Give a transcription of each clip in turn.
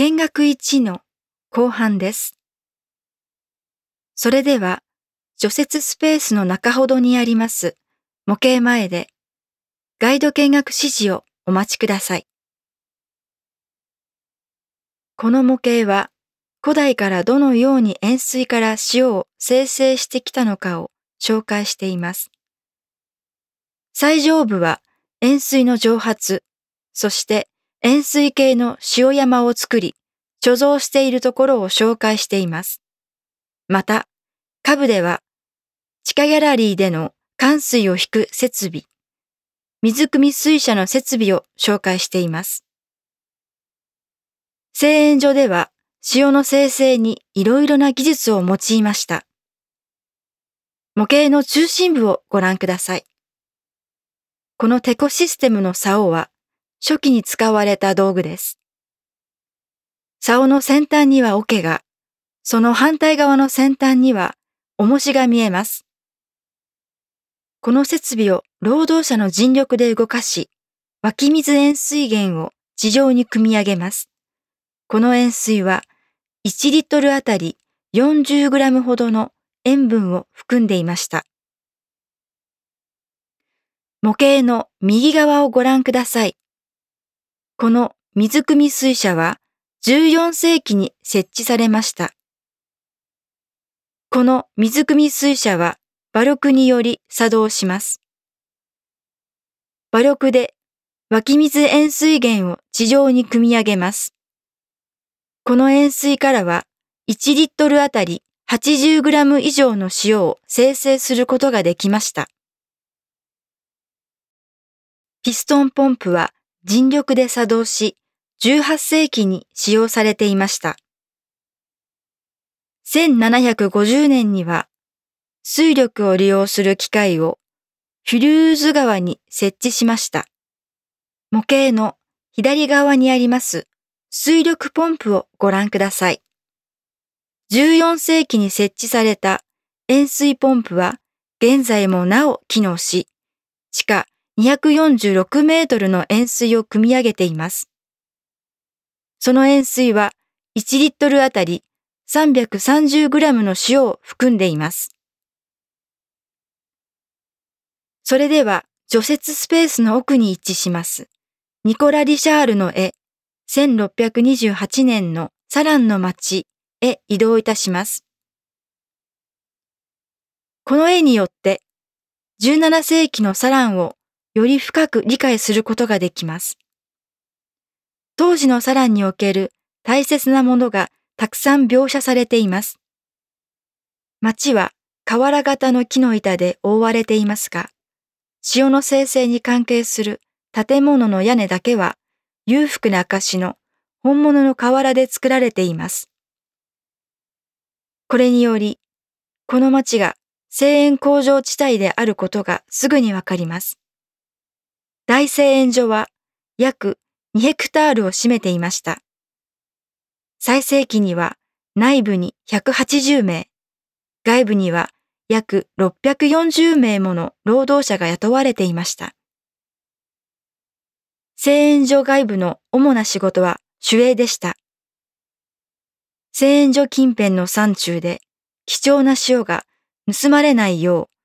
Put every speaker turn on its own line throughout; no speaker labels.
見学1の後半です。それでは、除雪スペースの中ほどにあります模型前で、ガイド見学指示をお待ちください。この模型は、古代からどのように塩水から塩を生成してきたのかを紹介しています。最上部は塩水の蒸発、そして塩水系の塩山を作り、貯蔵しているところを紹介しています。また、下部では、地下ギャラリーでの灌水を引く設備、水汲み水車の設備を紹介しています。製塩所では、塩の生成にいろいろな技術を用いました。模型の中心部をご覧ください。このテコシステムの竿は、初期に使われた道具です。竿の先端には桶が、その反対側の先端には重しが見えます。この設備を労働者の尽力で動かし、湧き水塩水源を地上に組み上げます。この塩水は1リットルあたり40グラムほどの塩分を含んでいました。模型の右側をご覧ください。この水汲み水車は14世紀に設置されました。この水汲み水車は馬力により作動します。馬力で湧き水塩水源を地上に組み上げます。この塩水からは1リットルあたり80グラム以上の塩を生成することができました。ピストンポンプは人力で作動し、18世紀に使用されていました。1750年には水力を利用する機械をフィルーズ川に設置しました。模型の左側にあります水力ポンプをご覧ください。14世紀に設置された塩水ポンプは現在もなお機能し、地下246メートルの塩水を汲み上げています。その塩水は1リットルあたり330グラムの塩を含んでいます。それでは除雪スペースの奥に位置します。ニコラ・リシャールの絵、1628年のサランの街へ移動いたします。この絵によって17世紀のサランをより深く理解することができます。当時のサランにおける大切なものがたくさん描写されています。街は瓦型の木の板で覆われていますが、潮の生成に関係する建物の屋根だけは裕福な証の本物の瓦で作られています。これにより、この町が製塩工場地帯であることがすぐにわかります。大製塩所は約2ヘクタールを占めていました。最盛期には内部に180名、外部には約640名もの労働者が雇われていました。製塩所外部の主な仕事は守衛でした。製塩所近辺の山中で貴重な塩が盗まれないよう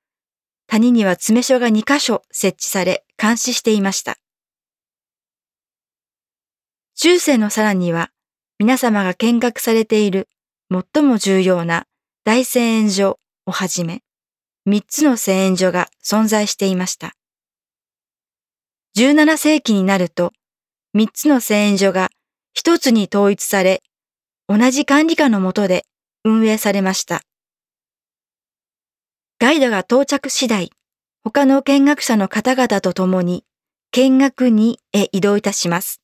谷には詰め所が2カ所設置され監視していました。中世のさらには皆様が見学されている最も重要な大製塩所をはじめ、3つの製塩所が存在していました。17世紀になると、3つの製塩所が1つに統一され、同じ管理下の下で運営されました。ガイドが到着次第、他の見学者の方々と共に見学にへ移動いたします。